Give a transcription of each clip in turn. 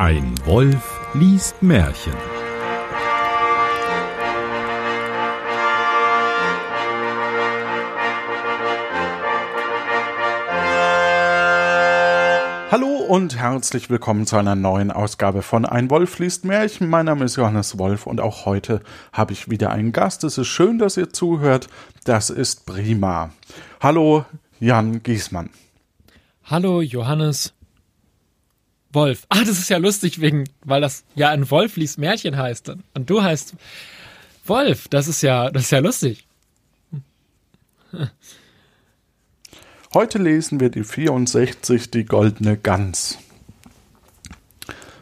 Ein Wolf liest Märchen. Hallo und herzlich willkommen zu einer neuen Ausgabe von Ein Wolf liest Märchen. Mein Name ist Johannes Wolf und auch heute habe ich wieder einen Gast. Es ist schön, dass ihr zuhört. Das ist prima. Hallo, Jan Giesmann. Hallo, Johannes Wolf. Ah, das ist ja lustig, wegen, weil das ja ein Wolf liest Märchen heißt. Und du heißt Wolf. Das ist ja, das ist ja lustig. Heute lesen wir die 64, die goldene Gans.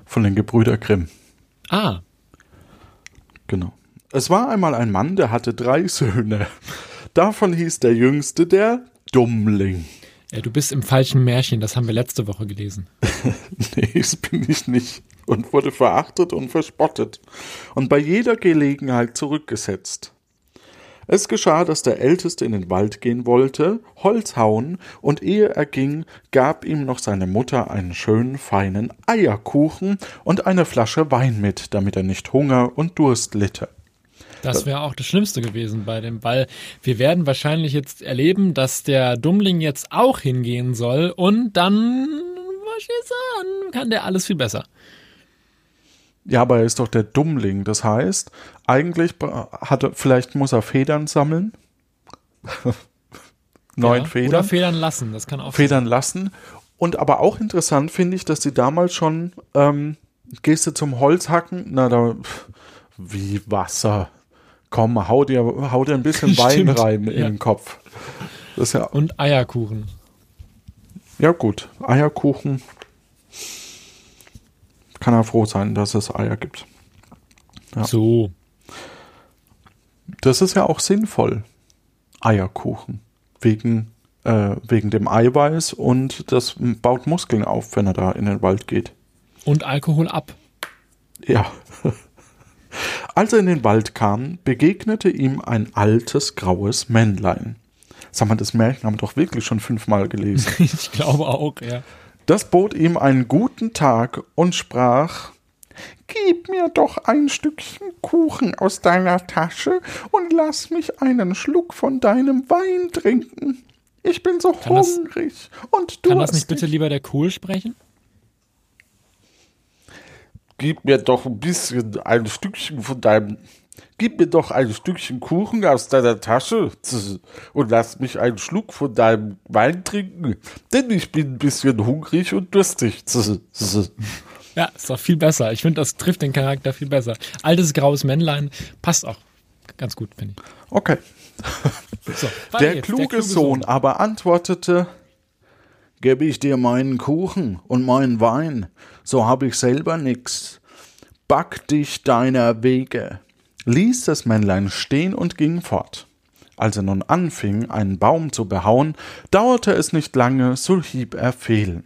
Von den Gebrüder Grimm. Ah. Genau. Es war einmal ein Mann, der hatte drei Söhne. Davon hieß der jüngste der Dummling. Ja, du bist im falschen Märchen, das haben wir letzte Woche gelesen. nee, das bin ich nicht. Und wurde verachtet und verspottet. Und bei jeder Gelegenheit zurückgesetzt. Es geschah, dass der Älteste in den Wald gehen wollte, Holz hauen, und ehe er ging, gab ihm noch seine Mutter einen schönen feinen Eierkuchen und eine Flasche Wein mit, damit er nicht Hunger und Durst litte. Das wäre auch das Schlimmste gewesen bei dem, weil wir werden wahrscheinlich jetzt erleben, dass der Dummling jetzt auch hingehen soll und dann, dann kann der alles viel besser. Ja, aber er ist doch der Dummling. Das heißt, eigentlich hat er, vielleicht muss er Federn sammeln. Neun ja, Federn. Oder Federn lassen, das kann auch Federn sein. lassen. Und aber auch interessant finde ich, dass die damals schon, ähm, gehst du zum Holzhacken, na da, wie Wasser. Komm, hau dir, hau dir ein bisschen Wein rein ja. in den Kopf. Ja, Und Eierkuchen. Ja, gut. Eierkuchen. Kann er froh sein, dass es Eier gibt. Ja. So. Das ist ja auch sinnvoll. Eierkuchen. Wegen, äh, wegen dem Eiweiß und das baut Muskeln auf, wenn er da in den Wald geht. Und Alkohol ab. Ja. Als er in den Wald kam, begegnete ihm ein altes graues Männlein. Sag mal, das Märchen haben wir doch wirklich schon fünfmal gelesen. ich glaube auch, ja. Das bot ihm einen guten Tag und sprach Gib mir doch ein Stückchen Kuchen aus deiner Tasche und lass mich einen Schluck von deinem Wein trinken. Ich bin so kann hungrig das, und du. Kann das nicht bitte lieber der Kohl sprechen? Gib mir doch ein bisschen ein Stückchen von deinem. Gib mir doch ein Stückchen Kuchen aus deiner Tasche und lass mich einen Schluck von deinem Wein trinken, denn ich bin ein bisschen hungrig und durstig. Ja, ist doch viel besser. Ich finde, das trifft den Charakter viel besser. Altes graues Männlein passt auch ganz gut, finde ich. Okay. So, der, kluge der, kluge Sohn aber antwortete, gebe ich dir meinen Kuchen und meinen Wein, so habe ich selber nix. Back dich deiner Wege. Ließ das Männlein stehen und ging fort. Als er nun anfing, einen Baum zu behauen, dauerte es nicht lange, so hieb er fehl.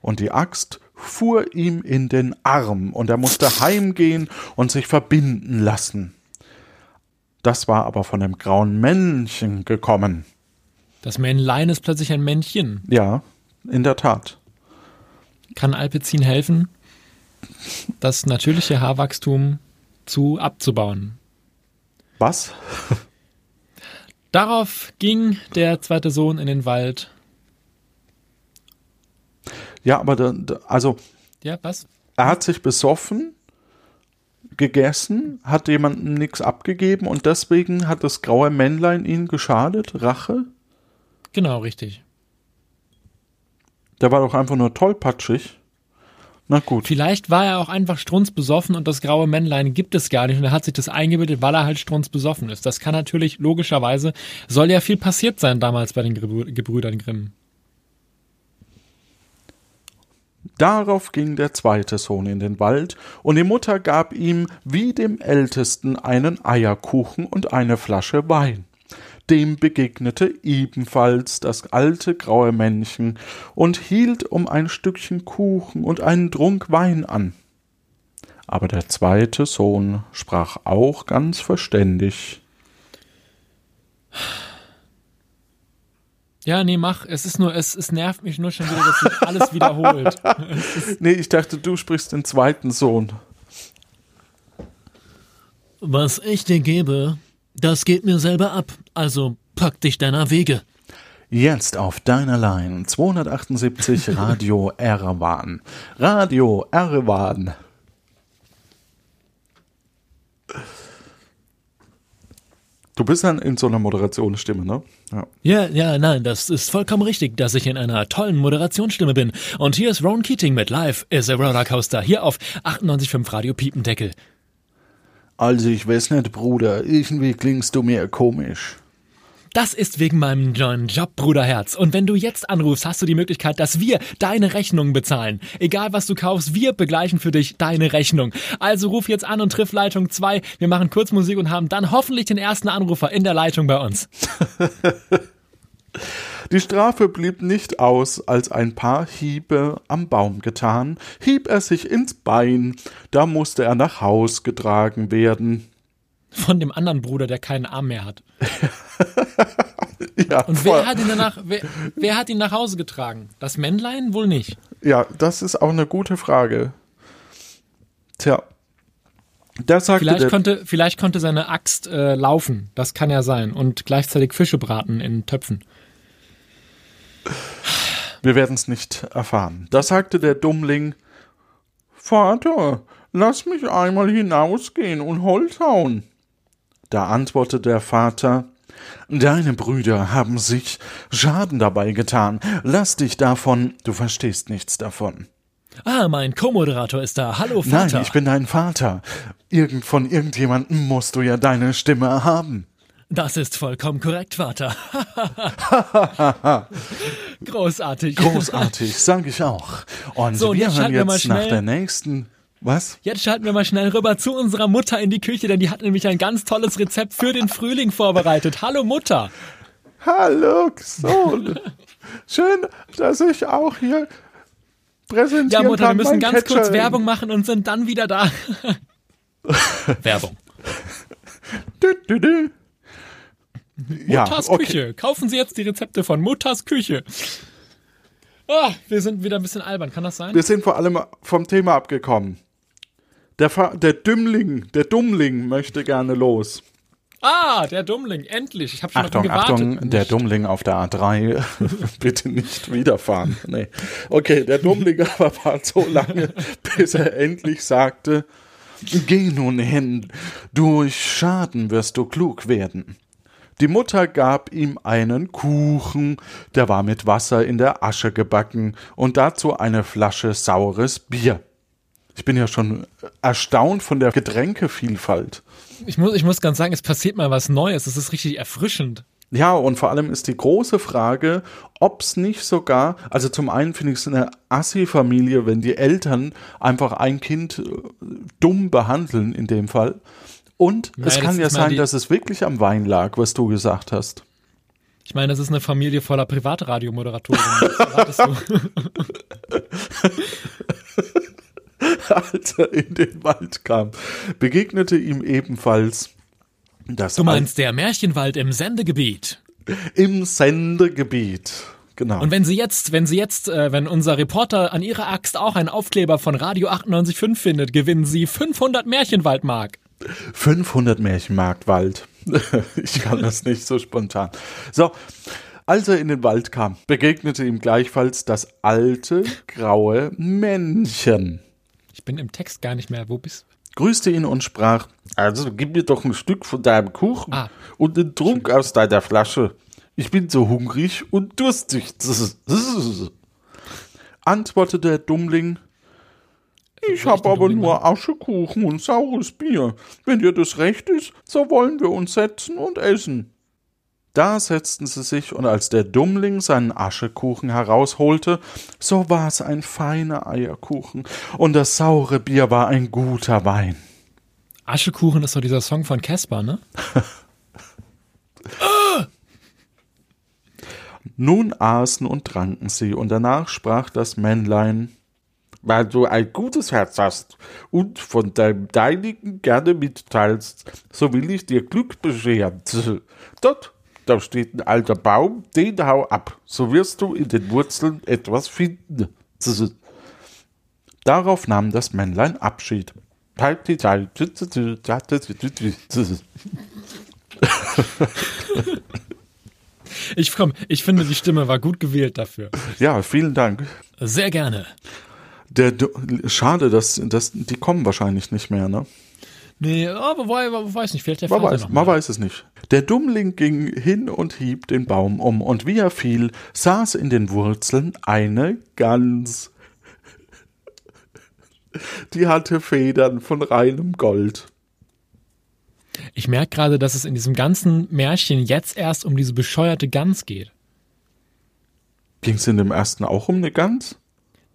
Und die Axt fuhr ihm in den Arm, und er musste heimgehen und sich verbinden lassen. Das war aber von dem grauen Männchen gekommen. Das Männlein ist plötzlich ein Männchen. Ja, in der Tat. Kann Alpezin helfen, das natürliche Haarwachstum zu abzubauen? Was? Darauf ging der zweite Sohn in den Wald ja, aber da, da, also. Ja, was? Er hat sich besoffen, gegessen, hat jemandem nichts abgegeben und deswegen hat das graue Männlein ihn geschadet. Rache? Genau, richtig. Der war doch einfach nur tollpatschig. Na gut. Vielleicht war er auch einfach strunzbesoffen und das graue Männlein gibt es gar nicht und er hat sich das eingebildet, weil er halt strunzbesoffen ist. Das kann natürlich logischerweise, soll ja viel passiert sein damals bei den Gebrüdern Grimm. Darauf ging der zweite Sohn in den Wald, und die Mutter gab ihm wie dem Ältesten einen Eierkuchen und eine Flasche Wein. Dem begegnete ebenfalls das alte graue Männchen und hielt um ein Stückchen Kuchen und einen Trunk Wein an. Aber der zweite Sohn sprach auch ganz verständig. Ja, nee, mach. Es ist nur, es, es nervt mich nur schon wieder, dass sich alles wiederholt. nee, ich dachte, du sprichst den zweiten Sohn. Was ich dir gebe, das geht mir selber ab. Also pack dich deiner Wege. Jetzt auf deiner Line 278 Radio Erevan. Radio Erevan. Du bist dann in so einer Moderationsstimme, ne? Ja. ja, ja, nein, das ist vollkommen richtig, dass ich in einer tollen Moderationsstimme bin. Und hier ist Ron Keating mit Live is a Rollercoaster hier auf 98.5 Radio Piependeckel. Also ich weiß nicht, Bruder, irgendwie klingst du mir komisch. Das ist wegen meinem neuen Job, Bruderherz. Und wenn du jetzt anrufst, hast du die Möglichkeit, dass wir deine Rechnungen bezahlen. Egal was du kaufst, wir begleichen für dich deine Rechnung. Also ruf jetzt an und triff Leitung 2. Wir machen Kurzmusik und haben dann hoffentlich den ersten Anrufer in der Leitung bei uns. Die Strafe blieb nicht aus, als ein paar Hiebe am Baum getan, hieb er sich ins Bein, da musste er nach Haus getragen werden von dem anderen Bruder, der keinen Arm mehr hat. ja, Und wer hat, ihn danach, wer, wer hat ihn nach Hause getragen? Das Männlein wohl nicht. Ja, das ist auch eine gute Frage. Tja. Vielleicht, konnte, vielleicht konnte seine Axt äh, laufen, das kann ja sein. Und gleichzeitig Fische braten in Töpfen. Wir werden es nicht erfahren. Da sagte der Dummling: Vater, lass mich einmal hinausgehen und Holz hauen. Da antwortete der Vater Deine Brüder haben sich Schaden dabei getan. Lass dich davon, du verstehst nichts davon. Ah, mein Co-Moderator ist da. Hallo, Vater. Nein, ich bin dein Vater. Irgend von irgendjemandem musst du ja deine Stimme haben. Das ist vollkommen korrekt, Vater. Großartig. Großartig, sag ich auch. Und so, wir hören jetzt nach der nächsten was? Jetzt schalten wir mal schnell rüber zu unserer Mutter in die Küche, denn die hat nämlich ein ganz tolles Rezept für den Frühling vorbereitet. Hallo Mutter. Hallo Sohn. Schön, dass ich auch hier präsentieren kann. Ja Mutter, kann, wir müssen ganz Catcher. kurz Werbung machen und sind dann wieder da. Werbung. Du, du, du. Mutters ja, okay. Küche. Kaufen Sie jetzt die Rezepte von Mutters Küche. Oh, wir sind wieder ein bisschen albern, kann das sein? Wir sind vor allem vom Thema abgekommen. Der, der Dümmling, der Dummling möchte gerne los. Ah, der Dummling, endlich. Ich habe schon Achtung, gewartet. Achtung, nicht. der Dummling auf der A3. Bitte nicht wiederfahren. Nee. Okay, der Dummling aber war so lange, bis er endlich sagte, Geh nun hin, durch Schaden wirst du klug werden. Die Mutter gab ihm einen Kuchen, der war mit Wasser in der Asche gebacken, und dazu eine Flasche saures Bier. Ich bin ja schon erstaunt von der Getränkevielfalt. Ich muss, ich muss ganz sagen, es passiert mal was Neues. Es ist richtig erfrischend. Ja, und vor allem ist die große Frage, ob es nicht sogar, also zum einen finde ich es eine Assi-Familie, wenn die Eltern einfach ein Kind äh, dumm behandeln in dem Fall. Und Nein, es kann ja sein, dass es wirklich am Wein lag, was du gesagt hast. Ich meine, das ist eine Familie voller Privatradiomoderatoren. Was als er in den Wald kam, begegnete ihm ebenfalls das. Du meinst der Märchenwald im Sendegebiet? Im Sendegebiet. Genau. Und wenn Sie jetzt, wenn Sie jetzt, äh, wenn unser Reporter an Ihrer Axt auch einen Aufkleber von Radio 98.5 findet, gewinnen Sie 500 Märchenwaldmark. 500 Märchenmarktwald. ich kann das nicht so spontan. So, als er in den Wald kam, begegnete ihm gleichfalls das alte, graue Männchen. Ich bin im Text gar nicht mehr. Wo bist du? Grüßte ihn und sprach, also gib mir doch ein Stück von deinem Kuchen ah. und einen Trunk aus deiner Flasche. Ich bin so hungrig und durstig. Antwortete der Dummling, ich habe aber nur Aschekuchen und saures Bier. Wenn dir das recht ist, so wollen wir uns setzen und essen. Da setzten sie sich, und als der Dummling seinen Aschekuchen herausholte, so war es ein feiner Eierkuchen, und das saure Bier war ein guter Wein. Aschekuchen ist doch dieser Song von Casper, ne? Nun aßen und tranken sie, und danach sprach das Männlein weil du ein gutes Herz hast und von deinem deinigen gerne mitteilst, so will ich dir Glück bescheren. Dort da steht ein alter Baum, den hau ab. So wirst du in den Wurzeln etwas finden. Darauf nahm das Männlein Abschied. Ich komm, ich finde, die Stimme war gut gewählt dafür. Ja, vielen Dank. Sehr gerne. Der, schade, dass, dass die kommen wahrscheinlich nicht mehr, ne? Nee, aber weiß nicht, vielleicht der man weiß, Man weiß es nicht. Der Dummling ging hin und hieb den Baum um, und wie er fiel, saß in den Wurzeln eine Gans. Die hatte Federn von reinem Gold. Ich merke gerade, dass es in diesem ganzen Märchen jetzt erst um diese bescheuerte Gans geht. Ging es in dem ersten auch um eine Gans?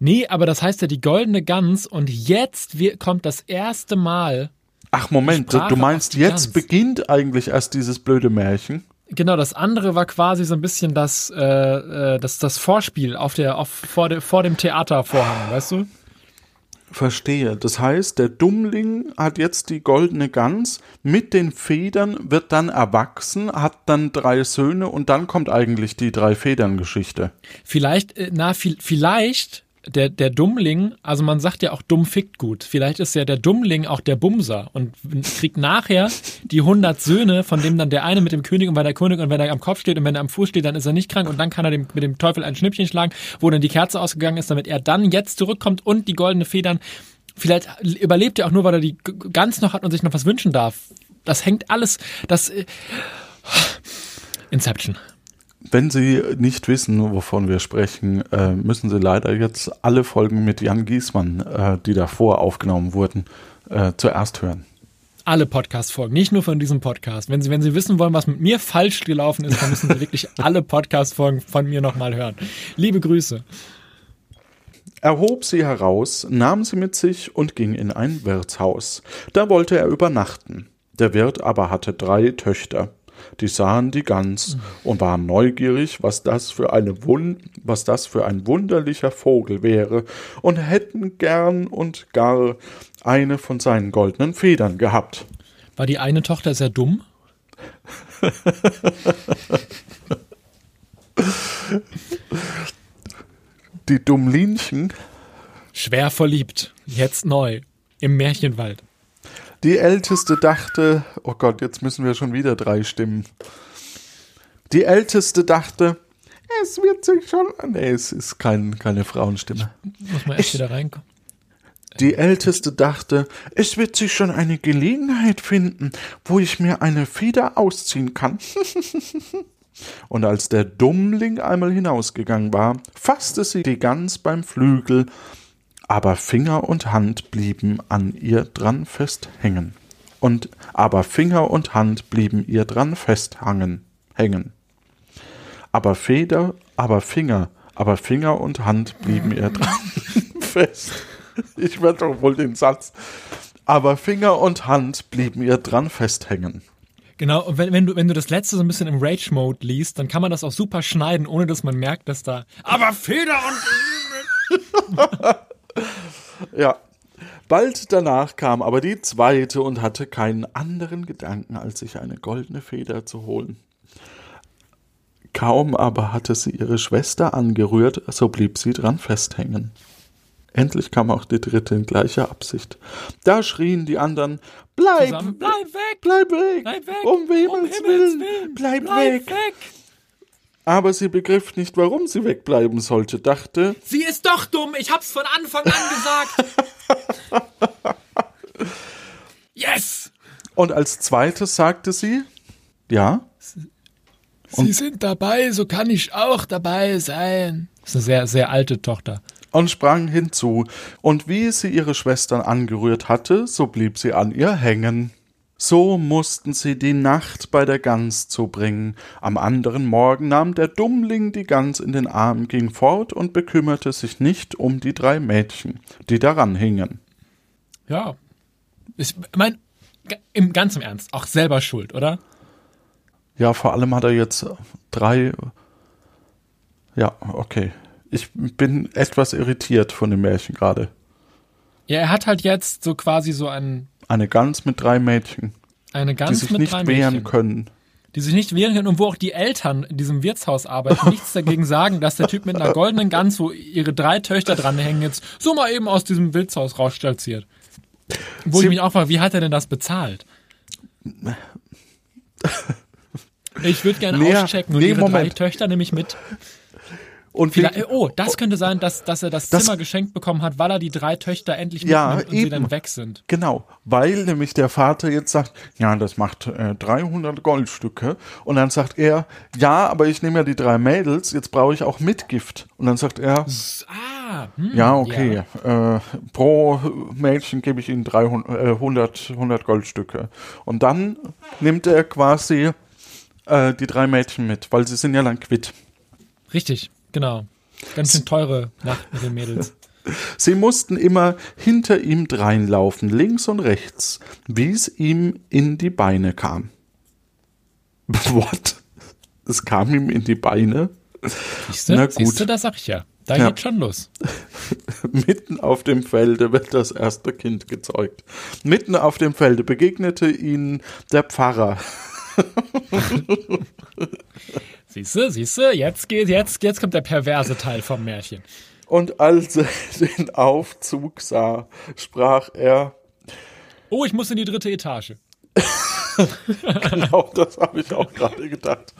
Nee, aber das heißt ja die goldene Gans und jetzt kommt das erste Mal Ach Moment, du meinst, jetzt Gans. beginnt eigentlich erst dieses blöde Märchen? Genau, das andere war quasi so ein bisschen das, äh, äh, das, das Vorspiel auf der, auf, vor, de, vor dem Theatervorhang, weißt du? Verstehe. Das heißt, der Dummling hat jetzt die goldene Gans, mit den Federn wird dann erwachsen, hat dann drei Söhne und dann kommt eigentlich die drei Federn Geschichte. Vielleicht, äh, na, vielleicht der, der Dummling, also man sagt ja auch dumm fickt gut. Vielleicht ist ja der Dummling auch der Bumser und kriegt nachher die 100 Söhne, von dem dann der eine mit dem König und bei der König und wenn er am Kopf steht und wenn er am Fuß steht, dann ist er nicht krank und dann kann er dem, mit dem Teufel ein Schnippchen schlagen, wo dann die Kerze ausgegangen ist, damit er dann jetzt zurückkommt und die goldene Federn. Vielleicht überlebt er auch nur, weil er die ganz noch hat und sich noch was wünschen darf. Das hängt alles, das, äh, Inception. Wenn Sie nicht wissen, wovon wir sprechen, äh, müssen Sie leider jetzt alle Folgen mit Jan Giesmann, äh, die davor aufgenommen wurden, äh, zuerst hören. Alle Podcast-Folgen, nicht nur von diesem Podcast. Wenn Sie, wenn Sie wissen wollen, was mit mir falsch gelaufen ist, dann müssen Sie wirklich alle Podcast-Folgen von mir nochmal hören. Liebe Grüße. Er hob sie heraus, nahm sie mit sich und ging in ein Wirtshaus. Da wollte er übernachten. Der Wirt aber hatte drei Töchter die sahen die Gans und waren neugierig, was das für eine Wun was das für ein wunderlicher Vogel wäre, und hätten gern und gar eine von seinen goldenen Federn gehabt. War die eine Tochter sehr dumm? die Dummlinchen. Schwer verliebt, jetzt neu, im Märchenwald. Die Älteste dachte, oh Gott, jetzt müssen wir schon wieder drei stimmen. Die Älteste dachte, es wird sich schon. Nee, es ist kein, keine Frauenstimme. Muss man erst ich, wieder reinkommen. Die Älteste dachte, es wird sich schon eine Gelegenheit finden, wo ich mir eine Feder ausziehen kann. Und als der Dummling einmal hinausgegangen war, fasste sie die Gans beim Flügel aber Finger und Hand blieben an ihr dran festhängen. Und aber Finger und Hand blieben ihr dran festhangen, hängen. Aber Feder, aber Finger, aber Finger und Hand blieben ihr dran fest. Ich werde doch wohl den Satz. Aber Finger und Hand blieben ihr dran festhängen. Genau, und wenn, wenn, du, wenn du das letzte so ein bisschen im Rage-Mode liest, dann kann man das auch super schneiden, ohne dass man merkt, dass da. Aber Feder und. ja. Bald danach kam aber die zweite und hatte keinen anderen Gedanken, als sich eine goldene Feder zu holen. Kaum aber hatte sie ihre Schwester angerührt, so blieb sie dran festhängen. Endlich kam auch die dritte in gleicher Absicht. Da schrien die anderen, bleib, Zusammen, bleib weg, bleib weg, bleib weg, um Himmels, um Willen, Willen, bleib, bleib weg. weg. Aber sie begriff nicht, warum sie wegbleiben sollte, dachte. Sie ist doch dumm, ich hab's von Anfang an gesagt. yes! Und als zweites sagte sie, ja. Sie und sind dabei, so kann ich auch dabei sein. Das ist eine sehr, sehr alte Tochter. Und sprang hinzu, und wie sie ihre Schwestern angerührt hatte, so blieb sie an ihr hängen. So mussten sie die Nacht bei der Gans zubringen. Am anderen Morgen nahm der Dummling die Gans in den Arm, ging fort und bekümmerte sich nicht um die drei Mädchen, die daran hingen. Ja. Ich mein, im ganz im Ernst, auch selber schuld, oder? Ja, vor allem hat er jetzt drei. Ja, okay. Ich bin etwas irritiert von dem Märchen gerade. Ja, er hat halt jetzt so quasi so einen eine Gans mit drei Mädchen. Eine Gans die sich mit nicht drei wehren Mädchen. können. die sich nicht wehren können und wo auch die Eltern in diesem Wirtshaus arbeiten, nichts dagegen sagen, dass der Typ mit einer goldenen Gans, wo ihre drei Töchter dranhängen, jetzt so mal eben aus diesem Wirtshaus rausstalziert. Wo Sie ich mich auch frage, wie hat er denn das bezahlt? Ich würde gerne auschecken und nee, ihre Moment. drei Töchter nehme ich mit. Und Vielleicht, oh, das könnte sein, dass, dass er das, das, Zimmer geschenkt bekommen hat, weil er die drei Töchter endlich ja, mitnimmt und eben. sie dann weg sind. Genau, weil nämlich der Vater jetzt sagt, ja, das macht äh, 300 Goldstücke. Und dann sagt er, ja, aber ich nehme ja die drei Mädels, jetzt brauche ich auch Mitgift. Und dann sagt er, ah, hm, ja, okay, ja. Äh, pro Mädchen gebe ich ihnen 300, äh, 100, 100 Goldstücke. Und dann nimmt er quasi äh, die drei Mädchen mit, weil sie sind ja dann quitt. Richtig. Genau. Ganz schön teure Nacht mit den Mädels. Sie mussten immer hinter ihm dreinlaufen, links und rechts, wie es ihm in die Beine kam. What? Es kam ihm in die Beine? Siehste, Na gut. Siehste, das sag ich ja. Da ja. geht schon los. Mitten auf dem Felde wird das erste Kind gezeugt. Mitten auf dem Felde begegnete ihnen der Pfarrer. Siehst du, siehst du, jetzt geht, jetzt, jetzt kommt der perverse Teil vom Märchen. Und als er den Aufzug sah, sprach er: Oh, ich muss in die dritte Etage. genau, das habe ich auch gerade gedacht.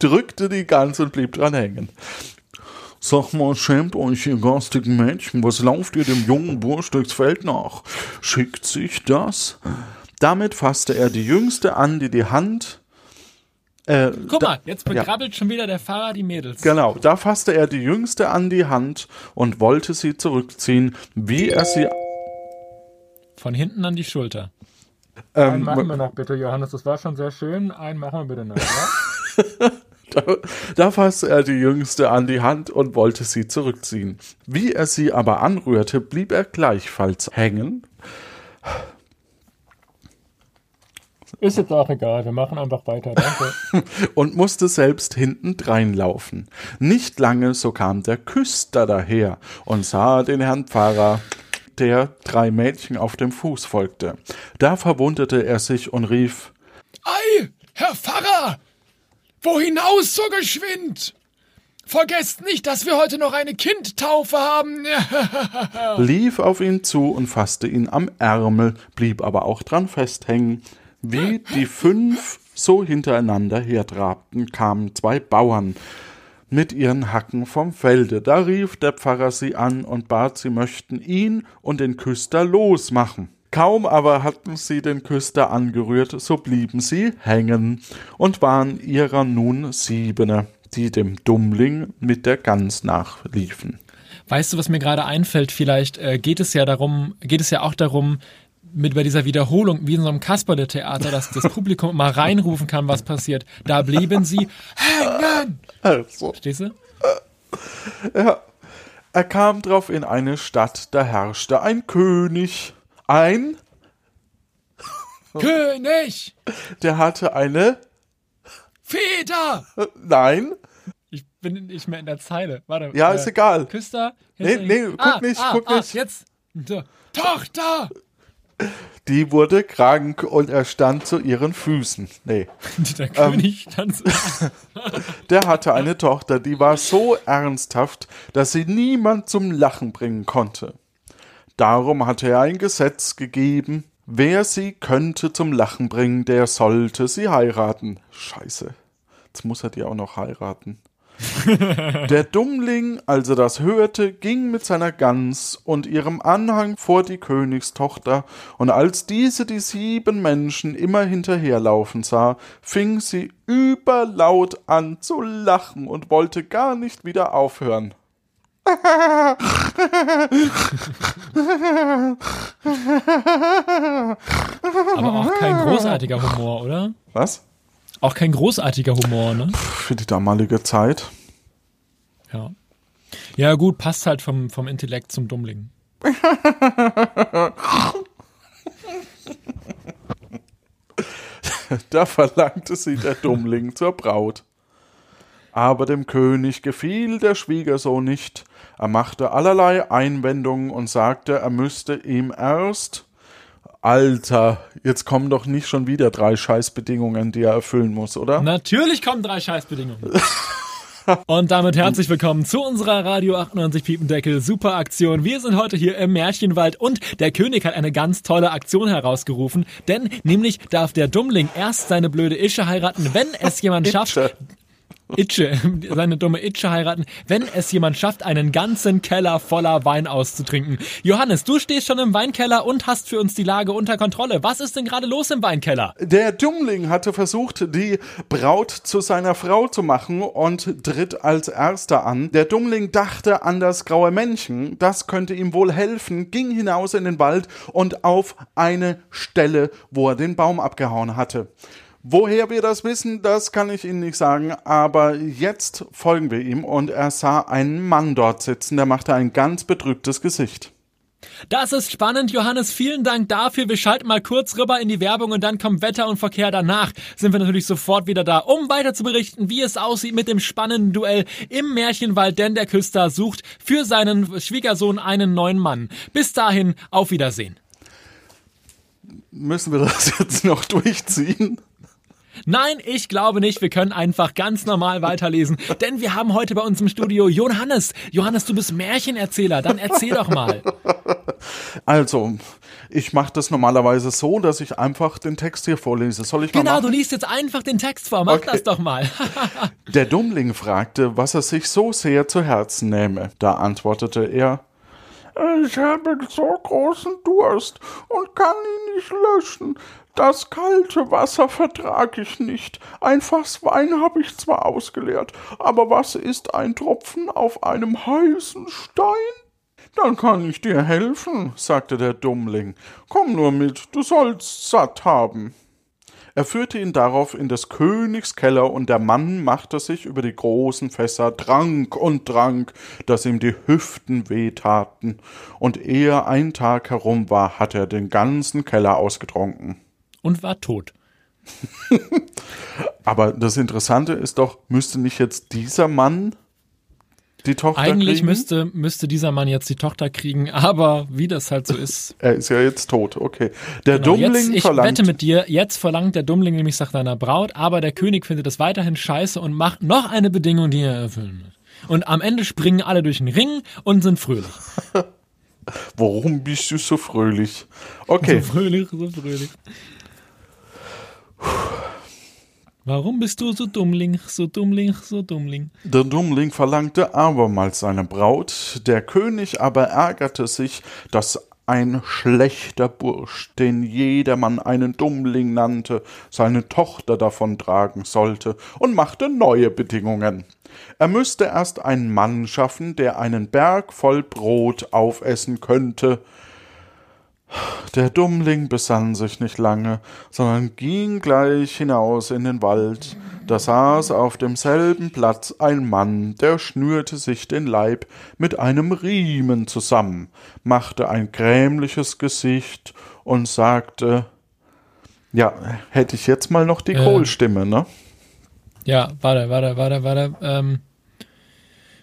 Drückte die Gans und blieb dran hängen. Sag mal, schämt euch, ihr garstigen Mädchen, was lauft ihr dem jungen Bursch durchs Feld nach? Schickt sich das? Damit fasste er die Jüngste an, die die Hand äh, Guck mal, jetzt begrabbelt ja. schon wieder der Fahrer die Mädels. Genau, da fasste er die Jüngste an die Hand und wollte sie zurückziehen, wie er sie. Von hinten an die Schulter. Ähm, einen machen wir noch bitte, Johannes, das war schon sehr schön. Einen machen wir bitte noch, ja? da, da fasste er die Jüngste an die Hand und wollte sie zurückziehen. Wie er sie aber anrührte, blieb er gleichfalls hängen. Ist jetzt auch egal, wir machen einfach weiter, danke. und musste selbst hinten dreinlaufen. Nicht lange, so kam der Küster daher und sah den Herrn Pfarrer, der drei Mädchen auf dem Fuß folgte. Da verwunderte er sich und rief, Ei, Herr Pfarrer, wo hinaus so geschwind? Vergesst nicht, dass wir heute noch eine Kindtaufe haben. lief auf ihn zu und fasste ihn am Ärmel, blieb aber auch dran festhängen. Wie die fünf so hintereinander hertrabten, kamen zwei Bauern mit ihren Hacken vom Felde. Da rief der Pfarrer sie an und bat, sie möchten ihn und den Küster losmachen. Kaum aber hatten sie den Küster angerührt, so blieben sie hängen und waren ihrer nun siebene, die dem Dummling mit der Gans nachliefen. Weißt du, was mir gerade einfällt? Vielleicht äh, geht es ja darum, geht es ja auch darum, mit bei dieser Wiederholung, wie in so einem Kasperle-Theater, dass das Publikum mal reinrufen kann, was passiert. Da blieben sie hängen. Also. Verstehst du? Ja. Er kam drauf in eine Stadt, da herrschte ein König. Ein König! Der hatte eine Feder! Nein. Ich bin nicht mehr in der Zeile. Warte. Ja, äh, ist egal. Küster? Nee, nee, guck ah, nicht, ah, guck ah, nicht. Jetzt. Tochter! Die wurde krank und er stand zu ihren Füßen. Nee. Der König ähm, stand zu Der hatte eine Tochter, die war so ernsthaft, dass sie niemand zum Lachen bringen konnte. Darum hatte er ein Gesetz gegeben, wer sie könnte zum Lachen bringen, der sollte sie heiraten. Scheiße. Jetzt muss er die auch noch heiraten. Der Dummling, als er das hörte, ging mit seiner Gans und ihrem Anhang vor die Königstochter, und als diese die sieben Menschen immer hinterherlaufen sah, fing sie überlaut an zu lachen und wollte gar nicht wieder aufhören. Aber auch kein großartiger Humor, oder? Was? Auch kein großartiger Humor, ne? Für die damalige Zeit. Ja. Ja, gut, passt halt vom, vom Intellekt zum Dummling. da verlangte sie der Dummling zur Braut. Aber dem König gefiel der Schwiegersohn nicht. Er machte allerlei Einwendungen und sagte, er müsste ihm erst Alter, jetzt kommen doch nicht schon wieder drei Scheißbedingungen, die er erfüllen muss, oder? Natürlich kommen drei Scheißbedingungen. Und damit herzlich willkommen zu unserer Radio 98 Piependeckel Superaktion. Wir sind heute hier im Märchenwald und der König hat eine ganz tolle Aktion herausgerufen, denn nämlich darf der Dummling erst seine blöde Ische heiraten, wenn es jemand schafft, Itsche, seine dumme Itsche heiraten, wenn es jemand schafft, einen ganzen Keller voller Wein auszutrinken. Johannes, du stehst schon im Weinkeller und hast für uns die Lage unter Kontrolle. Was ist denn gerade los im Weinkeller? Der Dummling hatte versucht, die Braut zu seiner Frau zu machen und tritt als erster an. Der Dummling dachte an das graue Männchen, das könnte ihm wohl helfen, ging hinaus in den Wald und auf eine Stelle, wo er den Baum abgehauen hatte. Woher wir das wissen, das kann ich Ihnen nicht sagen, aber jetzt folgen wir ihm und er sah einen Mann dort sitzen, der machte ein ganz bedrücktes Gesicht. Das ist spannend, Johannes. Vielen Dank dafür. Wir schalten mal kurz rüber in die Werbung und dann kommt Wetter und Verkehr danach. Sind wir natürlich sofort wieder da, um weiter zu berichten, wie es aussieht mit dem spannenden Duell im Märchenwald, denn der Küster sucht für seinen Schwiegersohn einen neuen Mann. Bis dahin, auf Wiedersehen. Müssen wir das jetzt noch durchziehen? Nein, ich glaube nicht. Wir können einfach ganz normal weiterlesen, denn wir haben heute bei uns im Studio Johannes. Johannes, du bist Märchenerzähler. Dann erzähl doch mal. Also, ich mache das normalerweise so, dass ich einfach den Text hier vorlese. Soll ich mal Genau, du liest jetzt einfach den Text vor. Mach Okay. das doch mal. Der Dummling fragte, was er sich so sehr zu Herzen nähme. Da antwortete er, ich habe so großen Durst und kann ihn nicht löschen. Das kalte Wasser vertrag ich nicht. Ein Fass Wein habe ich zwar ausgeleert, aber was ist ein Tropfen auf einem heißen Stein? Dann kann ich dir helfen, sagte der Dummling. Komm nur mit, du sollst satt haben. Er führte ihn darauf in des Königs Keller, und der Mann machte sich über die großen Fässer, trank und trank, dass ihm die Hüften wehtaten, und ehe ein Tag herum war, hatte er den ganzen Keller ausgetrunken. Und war tot. Aber das Interessante ist doch, müsste nicht jetzt dieser Mann die Tochter Eigentlich kriegen? müsste, müsste dieser Mann jetzt die Tochter kriegen, aber wie das halt so ist. Er ist ja jetzt tot, okay. Der Genau, Dummling jetzt, ich verlangt... wette mit dir, jetzt verlangt der Dummling nämlich nach seiner Braut, aber der König findet das weiterhin scheiße und macht noch eine Bedingung, die er erfüllen muss. Und am Ende springen alle durch den Ring und sind fröhlich. Warum bist du so fröhlich? Okay. So fröhlich, so fröhlich. Warum bist du so dummling, so dummling, so dummling? Der Dummling verlangte abermals seine Braut, der König aber ärgerte sich, dass ein schlechter Bursch, den jedermann einen Dummling nannte, seine Tochter davon tragen sollte und machte neue Bedingungen. Er müsste erst einen Mann schaffen, der einen Berg voll Brot aufessen könnte, der Dummling besann sich nicht lange, sondern ging gleich hinaus in den Wald. Da saß auf demselben Platz ein Mann, der schnürte sich den Leib mit einem Riemen zusammen, machte ein grämliches Gesicht und sagte, ja, hätte ich jetzt mal noch die Äh. Kohlstimme, ne? Ja, warte, warte, warte, warte. Ähm,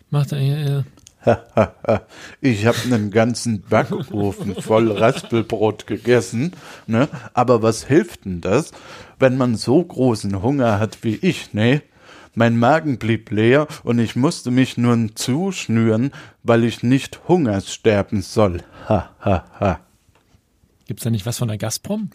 macht er hier. Ich habe einen ganzen Backofen voll Raspelbrot gegessen, ne? Aber was hilft denn das, wenn man so großen Hunger hat wie ich, ne? Mein Magen blieb leer und ich musste mich nun zuschnüren, weil ich nicht Hungers sterben soll. Ha, ha, ha. Gibt's da nicht was von der Gazprom?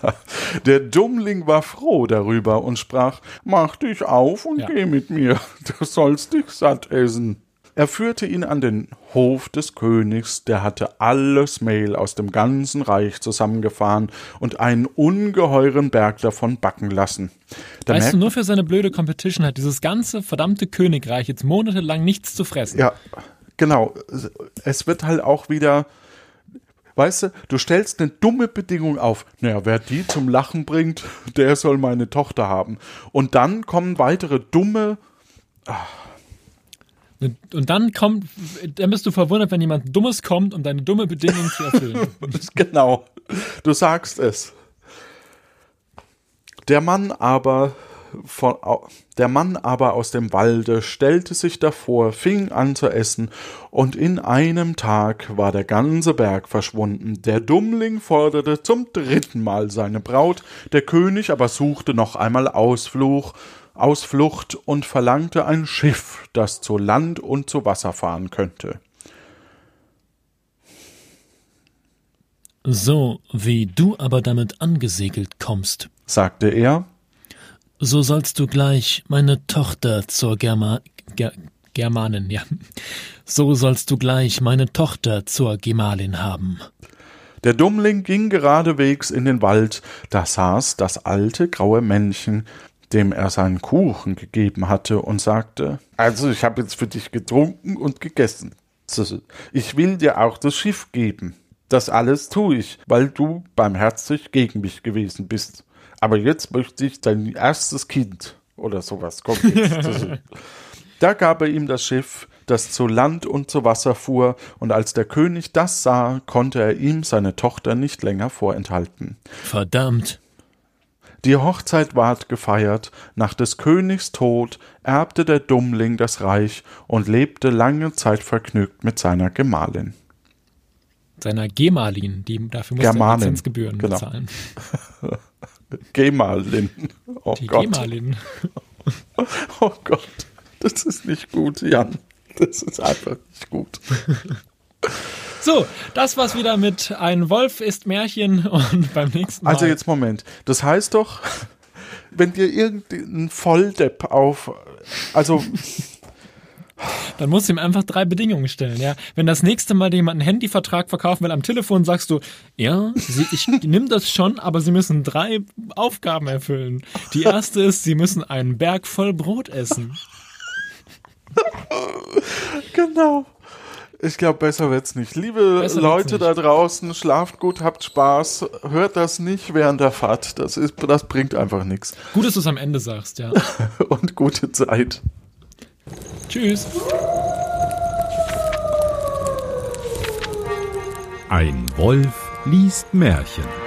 Der Dummling war froh darüber und sprach, mach dich auf und Ja. geh mit mir, du sollst dich satt essen. Er führte ihn an den Hof des Königs, der hatte alles Mehl aus dem ganzen Reich zusammengefahren und einen ungeheuren Berg davon backen lassen. Da Weißt du, nur für seine blöde Competition hat dieses ganze verdammte Königreich jetzt monatelang nichts zu fressen. Ja, genau. Es wird halt auch wieder, weißt du, du stellst eine dumme Bedingung auf. Naja, wer die zum Lachen bringt, der soll meine Tochter haben. Und dann kommen weitere dumme, Und dann kommt, dann bist du verwundert, wenn jemand Dummes kommt, um deine dumme Bedingung zu erfüllen. genau, du sagst es. Der Mann aber von, der Mann aber aus dem Walde stellte sich davor, fing an zu essen, und in einem Tag war der ganze Berg verschwunden. Der Dummling forderte zum dritten Mal seine Braut, der König aber suchte noch einmal Ausfluch, Ausflucht und verlangte ein Schiff, das zu Land und zu Wasser fahren könnte. So wie du aber damit angesegelt kommst, sagte er, so sollst du gleich meine Tochter zur Germa Ger Germanin, ja. So sollst du gleich meine Tochter zur Gemahlin haben. Der Dummling ging geradewegs in den Wald, da saß das alte graue Männchen, dem er seinen Kuchen gegeben hatte, und sagte Also ich habe jetzt für dich getrunken und gegessen. Ich will dir auch das Schiff geben. Das alles tue ich, weil du barmherzig gegen mich gewesen bist. Aber jetzt möchte ich dein erstes Kind oder sowas. Kommt jetzt. da gab er ihm das Schiff, das zu Land und zu Wasser fuhr, und als der König das sah, konnte er ihm seine Tochter nicht länger vorenthalten. Verdammt. Die Hochzeit ward gefeiert, nach des Königs Tod erbte der Dummling das Reich und lebte lange Zeit vergnügt mit seiner Gemahlin seiner Gemahlin, die dafür musste er Lizenzgebühren genau. bezahlen. Gemahlin. Oh die Gott. Gemahlin. Oh Gott, das ist nicht gut, Jan. Das ist einfach nicht gut. So, das war's wieder mit Ein Wolf ist Märchen und beim nächsten Mal. Also jetzt Moment. Das heißt doch, wenn dir irgendein Volldepp auf, also dann musst du ihm einfach drei Bedingungen stellen, ja. Wenn das nächste Mal jemand einen Handyvertrag verkaufen will am Telefon, sagst du, ja, ich nehme das schon, aber sie müssen drei Aufgaben erfüllen. Die erste ist, sie müssen einen Berg voll Brot essen. genau. Ich glaube, besser wird's nicht. Liebe besser Leute nicht. da draußen, schlaft gut, habt Spaß, hört das nicht während der Fahrt. Das ist, das bringt einfach nichts. Gut, dass du es am Ende sagst, ja. Und gute Zeit. Tschüss. Ein Wolf liest Märchen.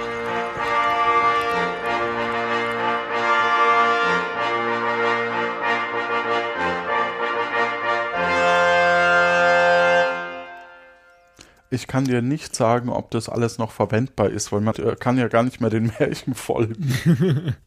Ich kann dir nicht sagen, ob das alles noch verwendbar ist, weil man kann ja gar nicht mehr den Märchen folgen.